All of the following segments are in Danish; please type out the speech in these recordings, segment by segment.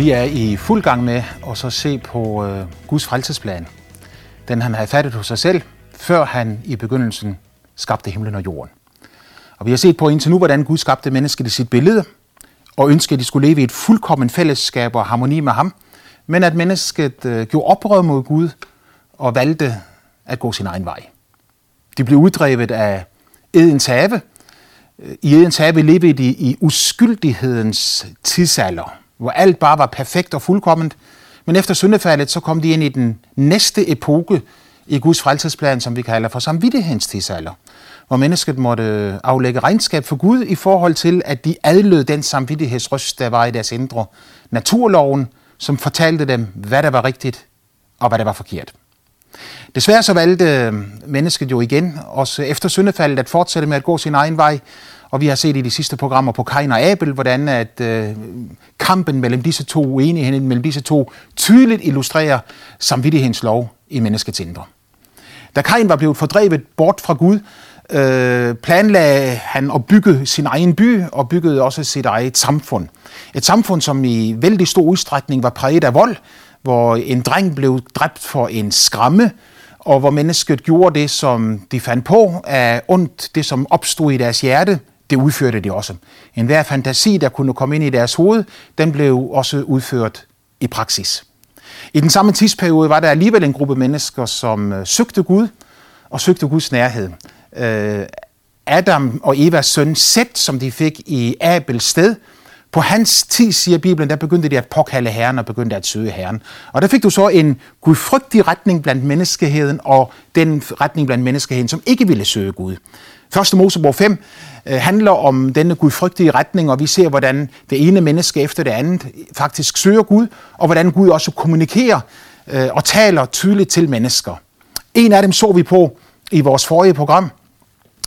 Vi er i fuld gang med at så se på øh, Guds frelsesplan. Den han havde fattet hos sig selv, før han i begyndelsen skabte himlen og jorden. Og vi har set på indtil nu, hvordan Gud skabte mennesket i sit billede, og ønskede, at de skulle leve i et fuldkommen fællesskab og harmoni med ham, men at mennesket øh, gjorde oprør mod Gud og valgte at gå sin egen vej. De blev uddrevet af Edens have. Øh, I Edens have levede de i uskyldighedens tidsalder, hvor alt bare var perfekt og fuldkomment. Men efter syndefaldet, så kom de ind i den næste epoke i Guds frelsesplan, som vi kalder for samvittighedens tidsalder, hvor mennesket måtte aflægge regnskab for Gud i forhold til, at de adlød den samvittighedsrøst, der var i deres indre. Naturloven, som fortalte dem, hvad der var rigtigt og hvad der var forkert. Desværre så valgte øh, mennesket jo igen, også øh, efter syndefaldet, at fortsætte med at gå sin egen vej. Og vi har set i de sidste programmer på Kain og Abel, hvordan at øh, kampen mellem disse to, uenigheden mellem disse to, tydeligt illustrerer samvittighedens lov i menneskets indre. Da Kain var blevet fordrevet bort fra Gud, øh, planlagde han at bygge sin egen by og byggede også sit eget samfund. Et samfund, som i vældig stor udstrækning var præget af vold, hvor en dreng blev dræbt for en skræmme, og hvor mennesket gjorde det, som de fandt på af ondt, det som opstod i deres hjerte, det udførte de også. En hver fantasi, der kunne komme ind i deres hoved, den blev også udført i praksis. I den samme tidsperiode var der alligevel en gruppe mennesker, som øh, søgte Gud og søgte Guds nærhed. Øh, Adam og Evas søn Seth, som de fik i Abels sted, på hans tid, siger Bibelen, der begyndte de at påkalde Herren og begyndte at søge Herren. Og der fik du så en gudfrygtig retning blandt menneskeheden og den retning blandt menneskeheden, som ikke ville søge Gud. Første Mosebog 5 øh, handler om denne gudfrygtige retning, og vi ser, hvordan det ene menneske efter det andet faktisk søger Gud, og hvordan Gud også kommunikerer øh, og taler tydeligt til mennesker. En af dem så vi på i vores forrige program.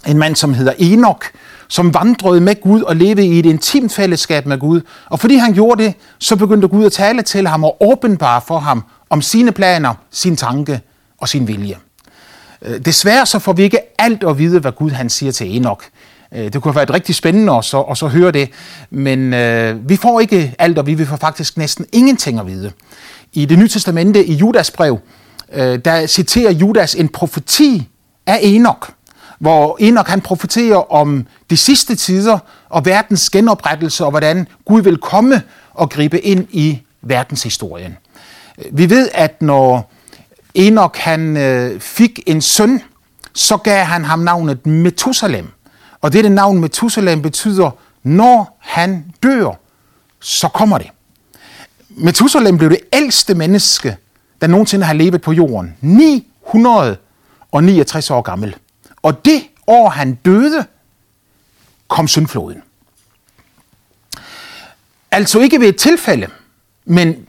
En mand, som hedder Enoch, som vandrede med Gud og levede i et intimt fællesskab med Gud. Og fordi han gjorde det, så begyndte Gud at tale til ham og åbenbare for ham om sine planer, sin tanke og sin vilje. Øh, desværre så får vi ikke alt at vide, hvad Gud han siger til Enoch. Øh, det kunne have været rigtig spændende at så, at så høre det, men øh, vi får ikke alt at vi får faktisk næsten ingenting at vide. I det nye testamente, i Judas brev, øh, der citerer Judas en profeti af Enoch hvor Enoch han profeterer om de sidste tider og verdens genoprettelse, og hvordan Gud vil komme og gribe ind i verdenshistorien. Vi ved, at når Enoch han øh, fik en søn, så gav han ham navnet Methusalem. Og dette navn Methusalem betyder, når han dør, så kommer det. Methusalem blev det ældste menneske, der nogensinde har levet på jorden. 969 år gammel. Og det år han døde, kom syndfloden. Altså ikke ved et tilfælde, men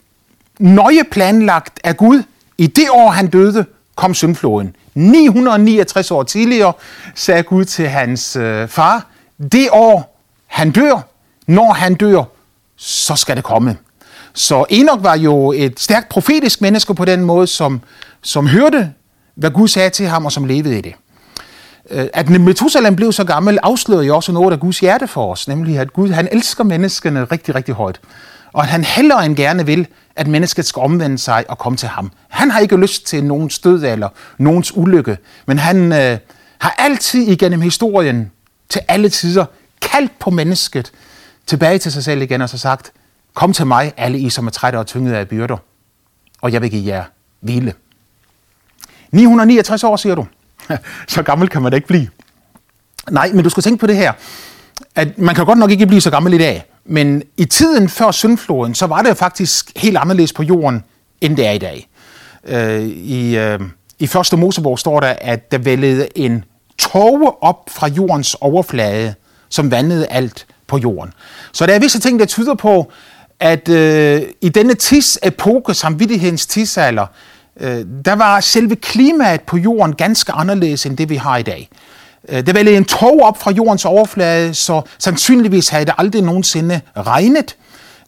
nøje planlagt af Gud. I det år han døde, kom syndfloden. 969 år tidligere sagde Gud til hans øh, far, det år han dør, når han dør, så skal det komme. Så Enoch var jo et stærkt profetisk menneske på den måde, som, som hørte, hvad Gud sagde til ham, og som levede i det. Øh, at Methuselam blev så gammel, afslørede jo også noget af Guds hjerte for os, nemlig at Gud han elsker menneskene rigtig, rigtig højt. Og at han hellere end gerne vil, at mennesket skal omvende sig og komme til ham. Han har ikke lyst til nogens død eller nogens ulykke, men han øh, har altid igennem historien til alle tider kaldt på mennesket tilbage til sig selv igen og så sagt, kom til mig, alle I, som er trætte og tynget af byrder, og jeg vil give jer hvile. 969 år, siger du. så gammel kan man da ikke blive. Nej, men du skal tænke på det her, at man kan godt nok ikke blive så gammel i dag, men i tiden før syndfloden, så var det faktisk helt anderledes på jorden, end det er i dag. Øh, I, øh, I første Mosebog står der, at der vældede en tåge op fra jordens overflade, som vandede alt på jorden. Så der er visse ting, der tyder på, at øh, i denne tidsepoke, samvittighedens tidsalder, øh, der var selve klimaet på jorden ganske anderledes end det, vi har i dag. Øh, var vælte en tog op fra jordens overflade, så sandsynligvis havde det aldrig nogensinde regnet.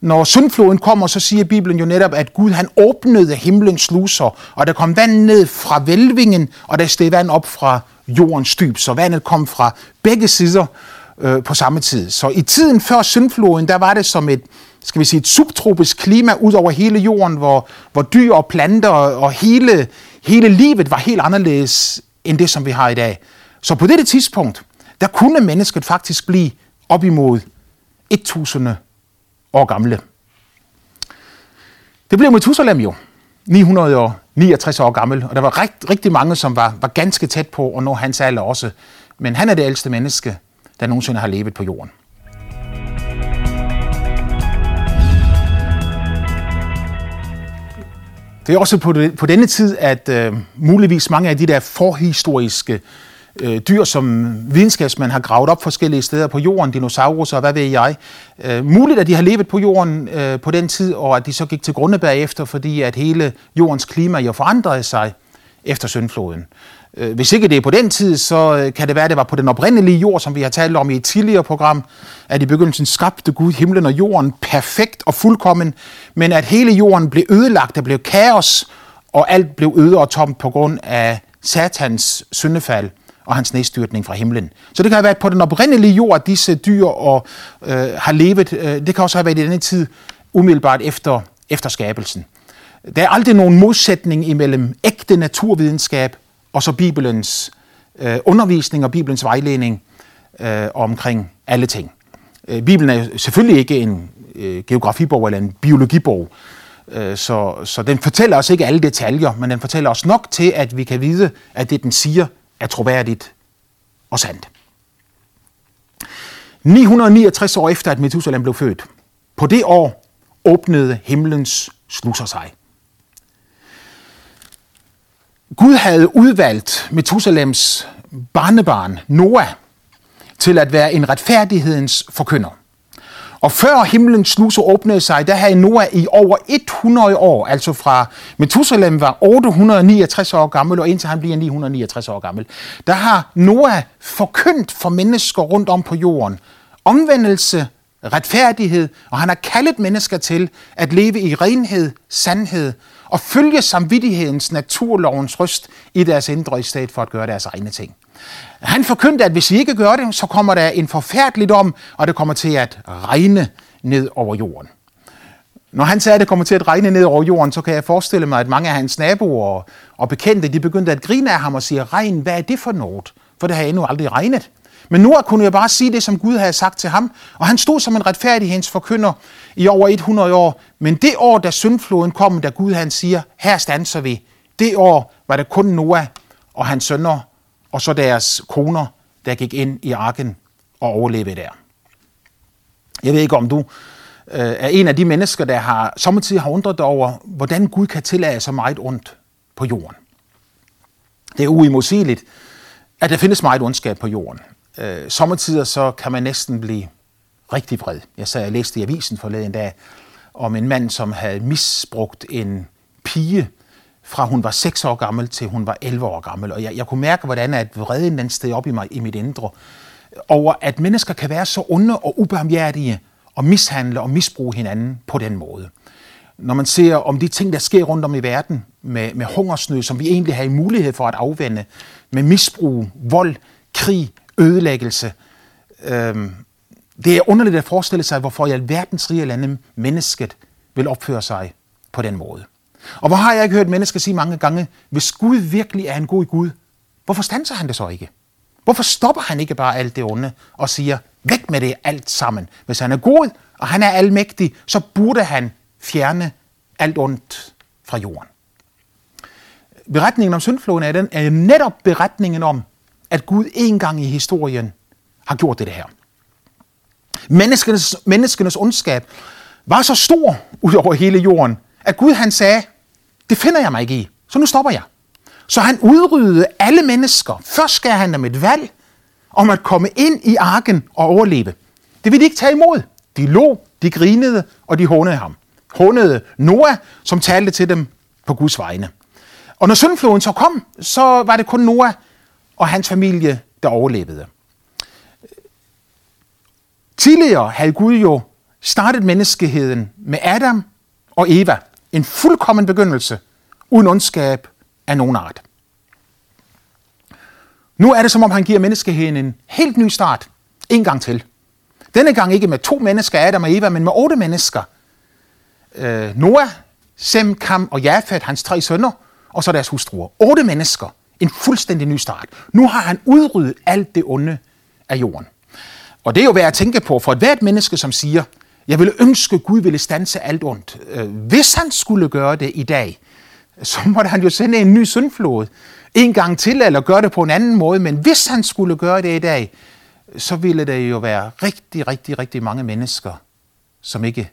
Når syndfloden kommer, så siger Bibelen jo netop, at Gud han åbnede himlens sluser, og der kom vand ned fra vælvingen, og der steg vand op fra jordens dyb. Så vandet kom fra begge sider, øh, på samme tid. Så i tiden før syndfloden, der var det som et, skal vi sige, et subtropisk klima ud over hele jorden, hvor, hvor dyr og planter og hele, hele livet var helt anderledes end det, som vi har i dag. Så på dette tidspunkt, der kunne mennesket faktisk blive op imod 1000 år gamle. Det blev Methuselam jo, 969 år gammel, og der var rigt, rigtig mange, som var, var ganske tæt på at nå hans alder også. Men han er det ældste menneske, der nogensinde har levet på jorden. Det er også på, det, på denne tid, at øh, muligvis mange af de der forhistoriske øh, dyr, som videnskabsmænd har gravet op forskellige steder på jorden, dinosaurer og hvad ved jeg. Øh, muligt, at de har levet på jorden øh, på den tid, og at de så gik til grunde bagefter, fordi at hele jordens klima jo forandrede sig efter syndfloden. Øh, hvis ikke det er på den tid, så øh, kan det være, at det var på den oprindelige jord, som vi har talt om i et tidligere program, at i begyndelsen skabte Gud himlen og jorden perfekt og fuldkommen, men at hele jorden blev ødelagt, der blev kaos, og alt blev øde og tomt på grund af satans syndefald og hans nedstyrtning fra himlen. Så det kan have været på den oprindelige jord, at disse dyr og, øh, har levet. Øh, det kan også have været i denne tid umiddelbart efter, efter skabelsen. Der er aldrig nogen modsætning imellem ægte naturvidenskab og så Bibelens øh, undervisning og Bibelens vejledning øh, omkring alle ting. Øh, Bibelen er selvfølgelig ikke en øh, geografibog eller en biologibog, øh, så, så den fortæller os ikke alle detaljer, men den fortæller os nok til, at vi kan vide, at det, den siger, er troværdigt og sandt. 969 år efter, at Methuselah blev født, på det år åbnede himlens sluser sig. Gud havde udvalgt Methusalems barnebarn, Noah, til at være en retfærdighedens forkynder. Og før himlens sluse åbnede sig, der havde Noah i over 100 år, altså fra Methusalem var 869 år gammel, og indtil han bliver 969 år gammel, der har Noah forkyndt for mennesker rundt om på jorden omvendelse, retfærdighed, og han har kaldet mennesker til at leve i renhed, sandhed og følge samvittighedens naturlovens røst i deres indre i stedet for at gøre deres egne ting. Han forkyndte, at hvis vi ikke gør det, så kommer der en forfærdelig dom, og det kommer til at regne ned over jorden. Når han sagde, at det kommer til at regne ned over jorden, så kan jeg forestille mig, at mange af hans naboer og bekendte, de begyndte at grine af ham og sige, regn, hvad er det for noget? For det har endnu aldrig regnet. Men Noah kunne jo bare sige det, som Gud havde sagt til ham, og han stod som en retfærdighedens forkynder i over 100 år. Men det år, da syndfloden kom, da Gud han siger, her standser vi, det år var det kun Noah og hans sønner og så deres koner, der gik ind i arken og overlevede der. Jeg ved ikke, om du øh, er en af de mennesker, der har samtidig har undret over, hvordan Gud kan tillade så meget ondt på jorden. Det er uimodsigeligt, at der findes meget ondskab på jorden. Øh, sommetider så kan man næsten blive rigtig vred. Jeg sagde, jeg læste i avisen forleden dag om en mand, som havde misbrugt en pige, fra hun var 6 år gammel til hun var 11 år gammel. Og jeg, jeg kunne mærke, hvordan at vreden den steg op i, mig, i mit indre, over at mennesker kan være så onde og ubarmhjertige og mishandle og misbruge hinanden på den måde. Når man ser om de ting, der sker rundt om i verden, med, med hungersnød, som vi egentlig har mulighed for at afvende, med misbrug, vold, krig, ødelæggelse. Øhm, det er underligt at forestille sig, hvorfor i alverdens rige lande mennesket vil opføre sig på den måde. Og hvor har jeg ikke hørt mennesker sige mange gange, hvis Gud virkelig er en god Gud, hvorfor standser han det så ikke? Hvorfor stopper han ikke bare alt det onde og siger, væk med det alt sammen? Hvis han er god, og han er almægtig, så burde han fjerne alt ondt fra jorden. Beretningen om syndfloden er, den, er netop beretningen om, at Gud en gang i historien har gjort det her. Menneskenes, menneskenes ondskab var så stor ud over hele jorden, at Gud han sagde, det finder jeg mig ikke i, så nu stopper jeg. Så han udryddede alle mennesker. Først gav han dem et valg om at komme ind i arken og overleve. Det ville de ikke tage imod. De lå, de grinede, og de hånede ham. Hånede Noah, som talte til dem på Guds vegne. Og når syndfloden så kom, så var det kun Noah og hans familie, der overlevede. Tidligere havde Gud jo startet menneskeheden med Adam og Eva. En fuldkommen begyndelse, uden ondskab af nogen art. Nu er det som om han giver menneskeheden en helt ny start. En gang til. Denne gang ikke med to mennesker, Adam og Eva, men med otte mennesker. Øh, Noah, Sem, Kam og Jafet, hans tre sønner, og så deres hustruer. Otte mennesker. En fuldstændig ny start. Nu har han udryddet alt det onde af jorden. Og det er jo værd at tænke på for et hvert menneske, som siger, jeg ville ønske, at Gud ville stanse alt ondt. Øh, hvis han skulle gøre det i dag, så måtte han jo sende en ny syndflod en gang til, eller gøre det på en anden måde. Men hvis han skulle gøre det i dag, så ville der jo være rigtig, rigtig, rigtig mange mennesker, som ikke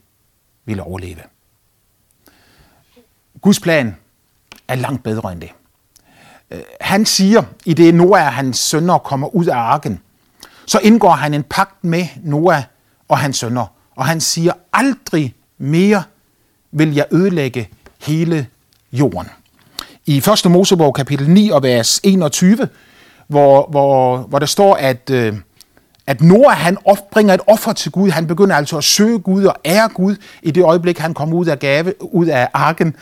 ville overleve. Guds plan er langt bedre end det. Han siger, i det Noah og hans sønner kommer ud af arken, så indgår han en pagt med Noah og hans sønner, og han siger, aldrig mere vil jeg ødelægge hele jorden. I 1. Mosebog kapitel 9 og vers 21, hvor, hvor, hvor der står, at, øh, at Noah han bringer et offer til Gud. Han begynder altså at søge Gud og ære Gud i det øjeblik, han kommer ud af, gave, ud af arken.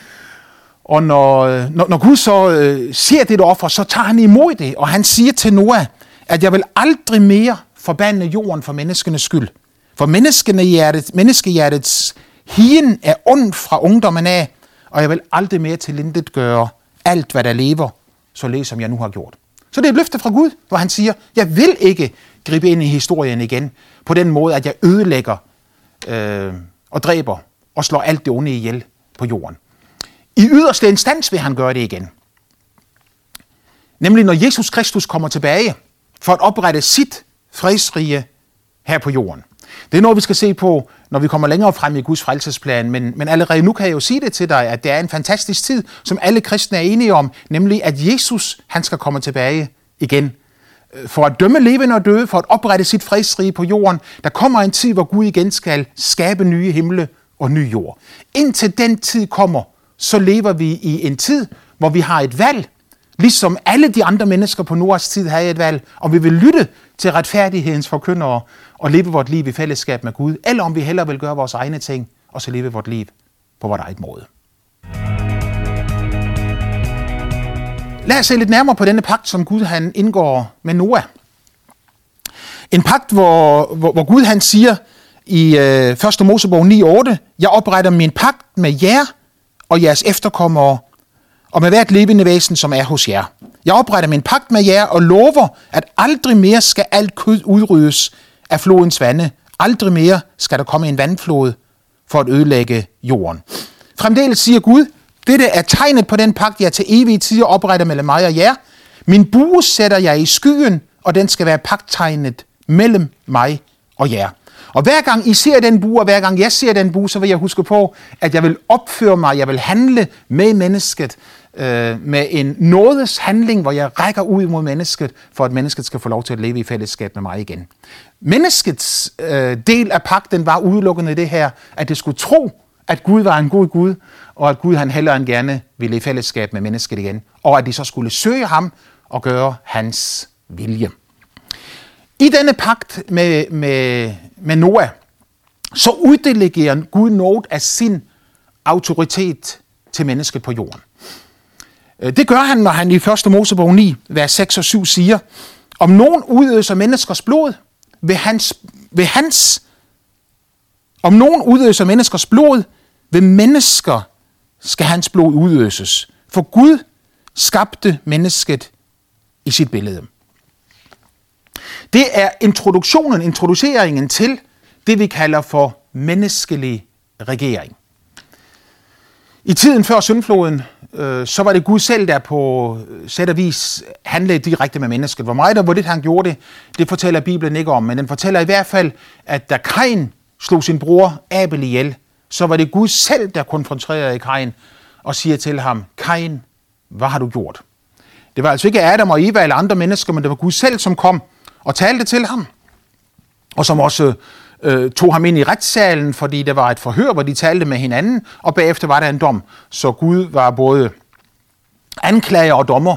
Og når, øh, når, når Gud så øh, ser det offer, så tager han imod det, og han siger til Noah, at jeg vil aldrig mere forbande jorden for menneskenes skyld. For menneskehjertet, menneskehjertets hien er ond fra ungdommen af, og jeg vil aldrig mere til gøre alt, hvad der lever, så som jeg nu har gjort. Så det er et løfte fra Gud, hvor han siger, jeg vil ikke gribe ind i historien igen på den måde, at jeg ødelægger øh, og dræber og slår alt det onde ihjel på jorden. I yderste instans vil han gøre det igen. Nemlig når Jesus Kristus kommer tilbage for at oprette sit fredsrige her på jorden. Det er noget, vi skal se på, når vi kommer længere frem i Guds frelsesplan, men, men allerede nu kan jeg jo sige det til dig, at det er en fantastisk tid, som alle kristne er enige om, nemlig at Jesus, han skal komme tilbage igen. For at dømme levende og døde, for at oprette sit fredsrige på jorden, der kommer en tid, hvor Gud igen skal skabe nye himle og ny jord. Indtil den tid kommer, så lever vi i en tid, hvor vi har et valg, ligesom alle de andre mennesker på Noahs tid havde et valg, om vi vil lytte til retfærdighedens forkyndere og leve vort liv i fællesskab med Gud, eller om vi hellere vil gøre vores egne ting og så leve vort liv på vores eget måde. Lad os se lidt nærmere på denne pagt, som Gud han indgår med Noah. En pagt, hvor, hvor, hvor Gud han siger i øh, 1. Mosebog 9.8, Jeg opretter min pagt med jer og jeres efterkommere, og med hvert levende væsen, som er hos jer. Jeg opretter min pagt med jer og lover, at aldrig mere skal alt kød udryddes af flodens vande. Aldrig mere skal der komme en vandflod for at ødelægge jorden. Fremdeles siger Gud, dette er tegnet på den pagt, jeg til evige tider opretter mellem mig og jer. Min bue sætter jeg i skyen, og den skal være pagttegnet mellem mig og jer. Og hver gang I ser den bue, og hver gang jeg ser den bue, så vil jeg huske på, at jeg vil opføre mig, jeg vil handle med mennesket, øh, med en nådes handling, hvor jeg rækker ud mod mennesket, for at mennesket skal få lov til at leve i fællesskab med mig igen. Menneskets øh, del af pakten var udelukkende det her, at det skulle tro, at Gud var en god Gud, og at Gud han hellere end gerne ville i fællesskab med mennesket igen, og at de så skulle søge ham og gøre hans vilje. I denne pagt med, med, med Noah, så uddelegerer Gud noget af sin autoritet til mennesket på jorden. Øh, det gør han, når han i 1. Mosebog 9, vers 6 og 7 siger, om nogen udøser menneskers blod, vil hans, vil hans om nogen udøser menneskers blod, ved mennesker skal hans blod udøses. For Gud skabte mennesket i sit billede. Det er introduktionen, introduceringen til det, vi kalder for menneskelig regering. I tiden før syndfloden, øh, så var det Gud selv, der på øh, sæt og vis handlede direkte med mennesket. Hvor meget og hvor det han gjorde det, det fortæller Bibelen ikke om, men den fortæller i hvert fald, at da Kain slog sin bror Abel ihjel, så var det Gud selv, der konfronterede Kain og siger til ham, Kain, hvad har du gjort? Det var altså ikke Adam og Eva eller andre mennesker, men det var Gud selv, som kom og talte til ham. Og som også øh, tog ham ind i retssalen, fordi det var et forhør, hvor de talte med hinanden, og bagefter var der en dom. Så Gud var både anklager og dommer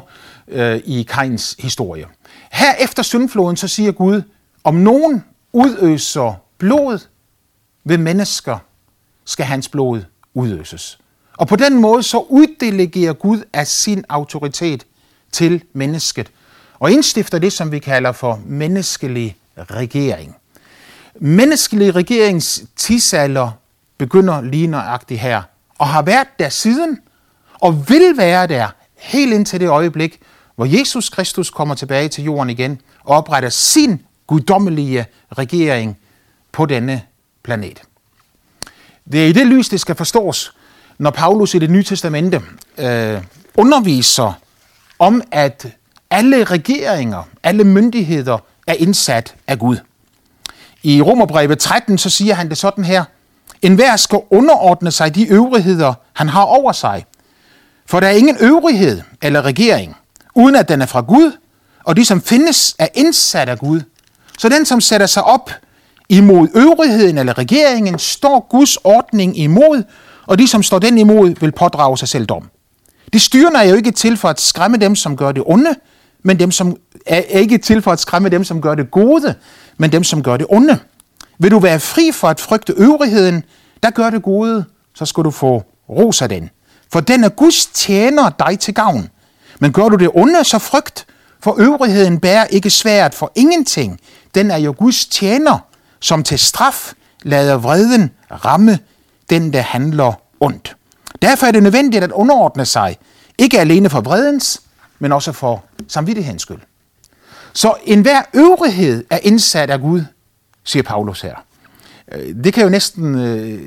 øh, i Kains historie. Her efter syndfloden, så siger Gud, om nogen udøser blod ved mennesker, skal hans blod udøses. Og på den måde så uddelegerer Gud af sin autoritet til mennesket, og indstifter det, som vi kalder for menneskelig regering. Menneskelig regerings tidsalder begynder lige nøjagtigt her, og har været der siden, og vil være der helt indtil det øjeblik, hvor Jesus Kristus kommer tilbage til jorden igen og opretter sin guddommelige regering på denne planet. Det er i det lys, det skal forstås, når Paulus i det nye testamente øh, underviser om, at alle regeringer, alle myndigheder er indsat af Gud. I Romerbrevet 13, så siger han det sådan her. En hver skal underordne sig de øvrigheder, han har over sig. For der er ingen øvrighed eller regering, uden at den er fra Gud, og de, som findes, er indsat af Gud. Så den, som sætter sig op imod øvrigheden eller regeringen, står Guds ordning imod, og de, som står den imod, vil pådrage sig selv dom. De styrer er jo ikke til for at skræmme dem, som gør det onde, men dem, som er ikke til for at skræmme dem, som gør det gode, men dem, som gør det onde. Vil du være fri for at frygte øvrigheden, der gør det gode, så skal du få ros af den. For den er Guds tjener dig til gavn. Men gør du det onde, så frygt, for øvrigheden bærer ikke svært for ingenting. Den er jo Guds tjener, som til straf lader vreden ramme den, der handler ondt. Derfor er det nødvendigt at underordne sig, ikke alene for vredens, men også for samvittighedens skyld. Så enhver øvrighed er indsat af Gud, siger Paulus her. Øh, det kan jo næsten øh,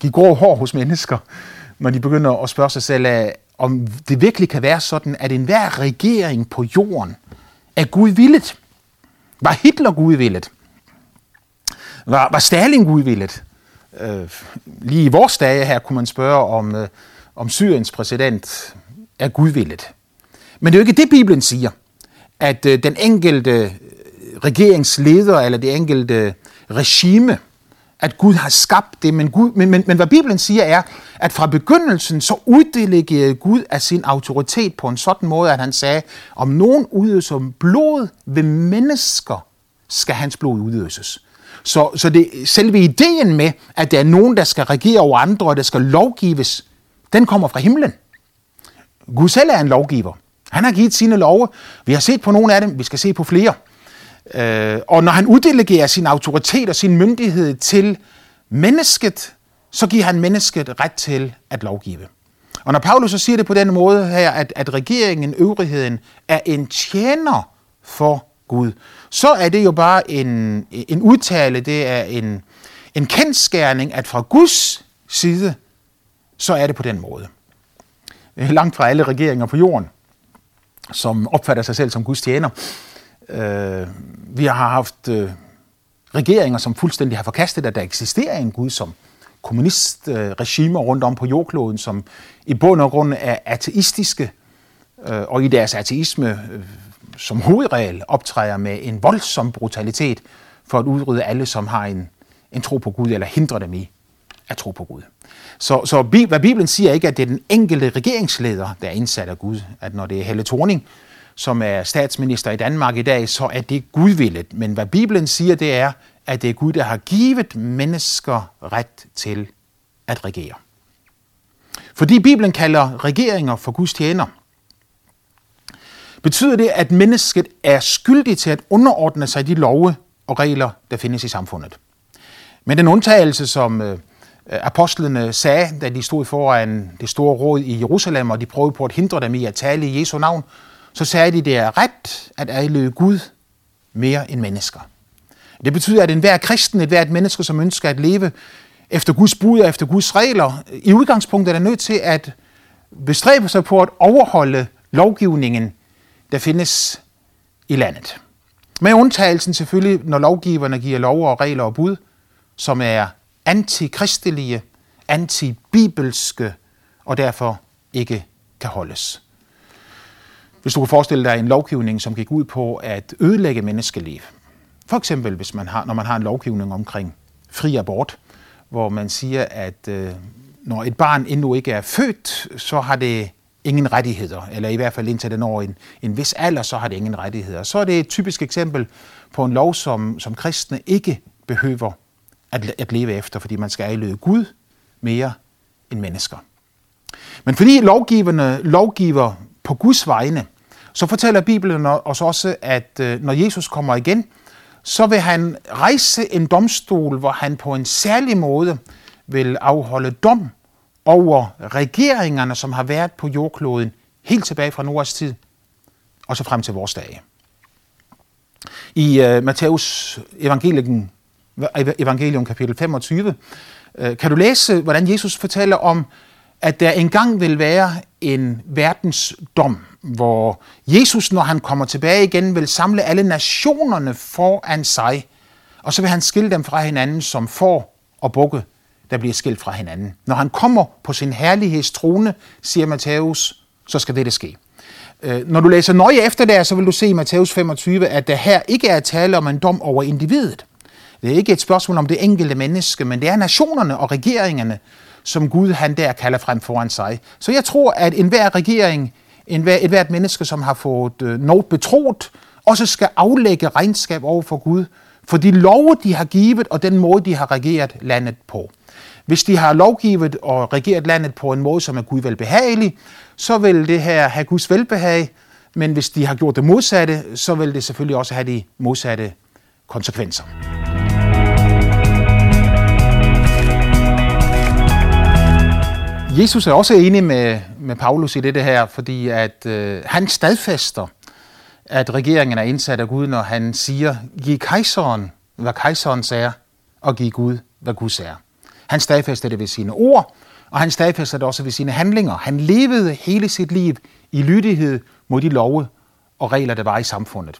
give grå hår hos mennesker, når de begynder at spørge sig selv, af, om det virkelig kan være sådan, at enhver regering på jorden er Gud villet. Var Hitler Gud villet? Var, var Stalin Gud villet? Øh, lige i vores dage her kunne man spørge, om, øh, om Syriens præsident er Gud villet. Men det er jo ikke det, Bibelen siger, at øh, den enkelte øh, regeringsleder eller det enkelte øh, regime, at Gud har skabt det, men, Gud, men, men, men hvad Bibelen siger er, at fra begyndelsen så uddelegerede Gud af sin autoritet på en sådan måde, at han sagde, om nogen udøser blod ved mennesker, skal hans blod udøses. Så, så det, selve ideen med, at der er nogen, der skal regere over andre, og der skal lovgives, den kommer fra himlen. Gud selv er en lovgiver. Han har givet sine love. Vi har set på nogle af dem, vi skal se på flere. Øh, og når han uddelegerer sin autoritet og sin myndighed til mennesket, så giver han mennesket ret til at lovgive. Og når Paulus så siger det på den måde her, at, at regeringen, øvrigheden, er en tjener for Gud, så er det jo bare en, en udtale, det er en, en kendskærning, at fra Guds side, så er det på den måde. Langt fra alle regeringer på jorden, som opfatter sig selv som Guds tjener. Øh, vi har haft øh, regeringer, som fuldstændig har forkastet, at der eksisterer en Gud som kommunistregimer rundt om på jordkloden, som i bund og grund er ateistiske, øh, og i deres ateisme øh, som hovedregel optræder med en voldsom brutalitet for at udrydde alle, som har en, en tro på Gud, eller hindre dem i at tro på Gud. Så, så hvad Bibelen siger ikke, at det er den enkelte regeringsleder, der er indsat af Gud. At når det er Helle Thorning, som er statsminister i Danmark i dag, så er det gudvilligt. Men hvad Bibelen siger, det er, at det er Gud, der har givet mennesker ret til at regere. Fordi Bibelen kalder regeringer for Guds tjener, betyder det, at mennesket er skyldig til at underordne sig de love og regler, der findes i samfundet. Men den undtagelse, som øh, Øh, apostlene sagde, da de stod foran det store råd i Jerusalem, og de prøvede på at hindre dem i at tale i Jesu navn, så sagde de, det er ret at adlyde Gud mere end mennesker. Det betyder, at enhver kristen, et hvert menneske, som ønsker at leve efter Guds bud og efter Guds regler, i udgangspunktet er nødt til at bestræbe sig på at overholde lovgivningen der findes i landet. Med undtagelsen selvfølgelig, når lovgiverne giver lov og regler og bud, som er antikristelige, antibibelske og derfor ikke kan holdes. Hvis du kan forestille dig en lovgivning, som gik ud på at ødelægge menneskeliv. For eksempel, hvis man har, når man har en lovgivning omkring fri abort, hvor man siger, at øh, når et barn endnu ikke er født, så har det ingen rettigheder, eller i hvert fald indtil den når en, en vis alder, så har det ingen rettigheder. Så er det et typisk eksempel på en lov, som, som kristne ikke behøver at, at leve efter, fordi man skal afløbe Gud mere end mennesker. Men fordi lovgiverne lovgiver på Guds vegne, så fortæller Bibelen os også, at øh, når Jesus kommer igen, så vil han rejse en domstol, hvor han på en særlig måde vil afholde dom over regeringerne, som har været på jordkloden helt tilbage fra Noahs tid og så frem til vores dage. I øh, uh, Matthæus evangelien evangelium kapitel 25 øh, kan du læse, hvordan Jesus fortæller om, at der engang vil være en verdensdom, hvor Jesus, når han kommer tilbage igen, vil samle alle nationerne foran sig, og så vil han skille dem fra hinanden som får og bukke, der bliver skilt fra hinanden. Når han kommer på sin herlighedstrone, siger Matthæus, så skal det ske. Øh, når du læser nøje efter der, så vil du se i Matthæus 25, at der her ikke er tale om en dom over individet. Det er ikke et spørgsmål om det enkelte menneske, men det er nationerne og regeringerne, som Gud han der kalder frem foran sig. Så jeg tror, at enhver regering, enhver, et hvert menneske, som har fået øh, noget betroet, også skal aflægge regnskab over for Gud, for de love, de har givet, og den måde, de har regeret landet på. Hvis de har lovgivet og regeret landet på en måde, som er Gud velbehagelig, så vil det her have Guds velbehag, men hvis de har gjort det modsatte, så vil det selvfølgelig også have de modsatte konsekvenser. Jesus er også enig med, med Paulus i det her, fordi at øh, han stadfæster, at regeringen er indsat af Gud, når han siger, giv kejseren, hvad kejseren er, og giv Gud, hvad Gud er. Han stadfæster det ved sine ord, og han stadfæster det også ved sine handlinger. Han levede hele sit liv i lydighed mod de love og regler, der var i samfundet.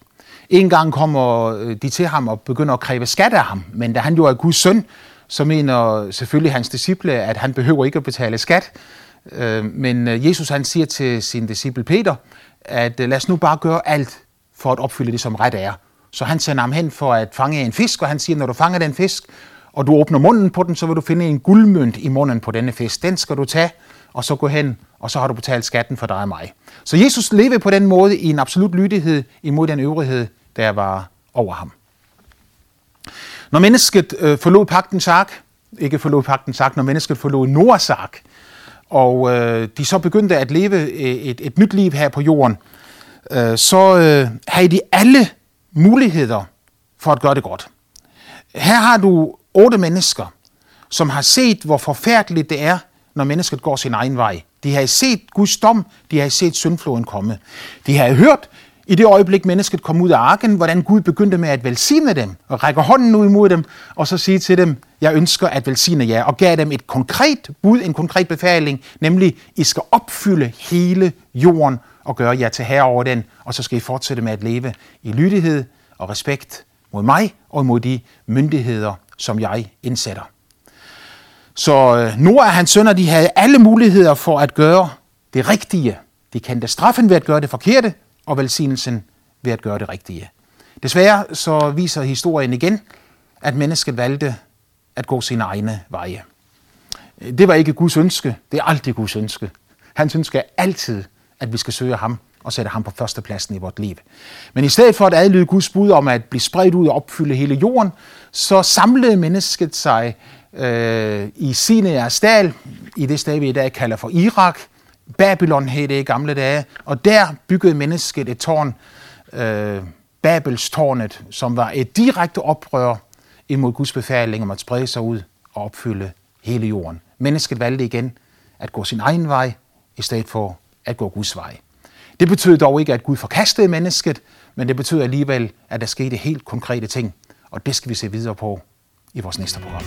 En gang kommer øh, de til ham og begynder at kræve skat af ham, men da han jo er Guds søn, så mener selvfølgelig hans disciple, at han behøver ikke at betale skat. Øh, men øh, Jesus han siger til sin disciple Peter, at øh, lad os nu bare gøre alt for at opfylde det, som ret er. Så han sender ham hen for at fange en fisk, og han siger, når du fanger den fisk, og du åbner munden på den, så vil du finde en guldmønt i munden på denne fisk. Den skal du tage, og så gå hen, og så har du betalt skatten for dig og mig. Så Jesus levede på den måde i en absolut lydighed imod den øvrighed, der var over ham. Når mennesket øh, forlod pagtens ark, ikke forlod pagtens ark, når mennesket forlod Noahs ark, og øh, de så begyndte at leve øh, et, et nyt liv her på jorden, øh, så øh, havde de alle muligheder for at gøre det godt. Her har du otte mennesker, som har set, hvor forfærdeligt det er, når mennesket går sin egen vej. De har set Guds dom, de har set syndfloden komme. De har hørt i det øjeblik, mennesket kom ud af arken, hvordan Gud begyndte med at velsigne dem, og række hånden ud imod dem, og så sige til dem, jeg ønsker at velsigne jer, og gav dem et konkret bud, en konkret befaling, nemlig, I skal opfylde hele jorden og gøre jer til herre over den, og så skal I fortsætte med at leve i lydighed og respekt mod mig og mod de myndigheder, som jeg indsætter. Så øh, Noah og hans sønner, de havde alle muligheder for at gøre det rigtige. De kendte straffen ved at gøre det forkerte, og velsignelsen ved at gøre det rigtige. Desværre så viser historien igen, at mennesket valgte at gå sine egne veje. Det var ikke Guds ønske. Det er aldrig Guds ønske. Hans ønske er altid, at vi skal søge ham og sætte ham på førstepladsen i vores liv. Men i stedet for at adlyde Guds bud om at blive spredt ud og opfylde hele jorden, så samlede mennesket sig øh, i Sineas dal, i det sted vi i dag kalder for Irak. Babylon hed det i gamle dage, og der byggede mennesket et tårn, øh, Babelstårnet, som var et direkte oprør imod Guds befaling om at sprede sig ud og opfylde hele jorden. Mennesket valgte igen at gå sin egen vej, i stedet for at gå Guds vej. Det betød dog ikke, at Gud forkastede mennesket, men det betød alligevel, at der skete helt konkrete ting, og det skal vi se videre på i vores næste program.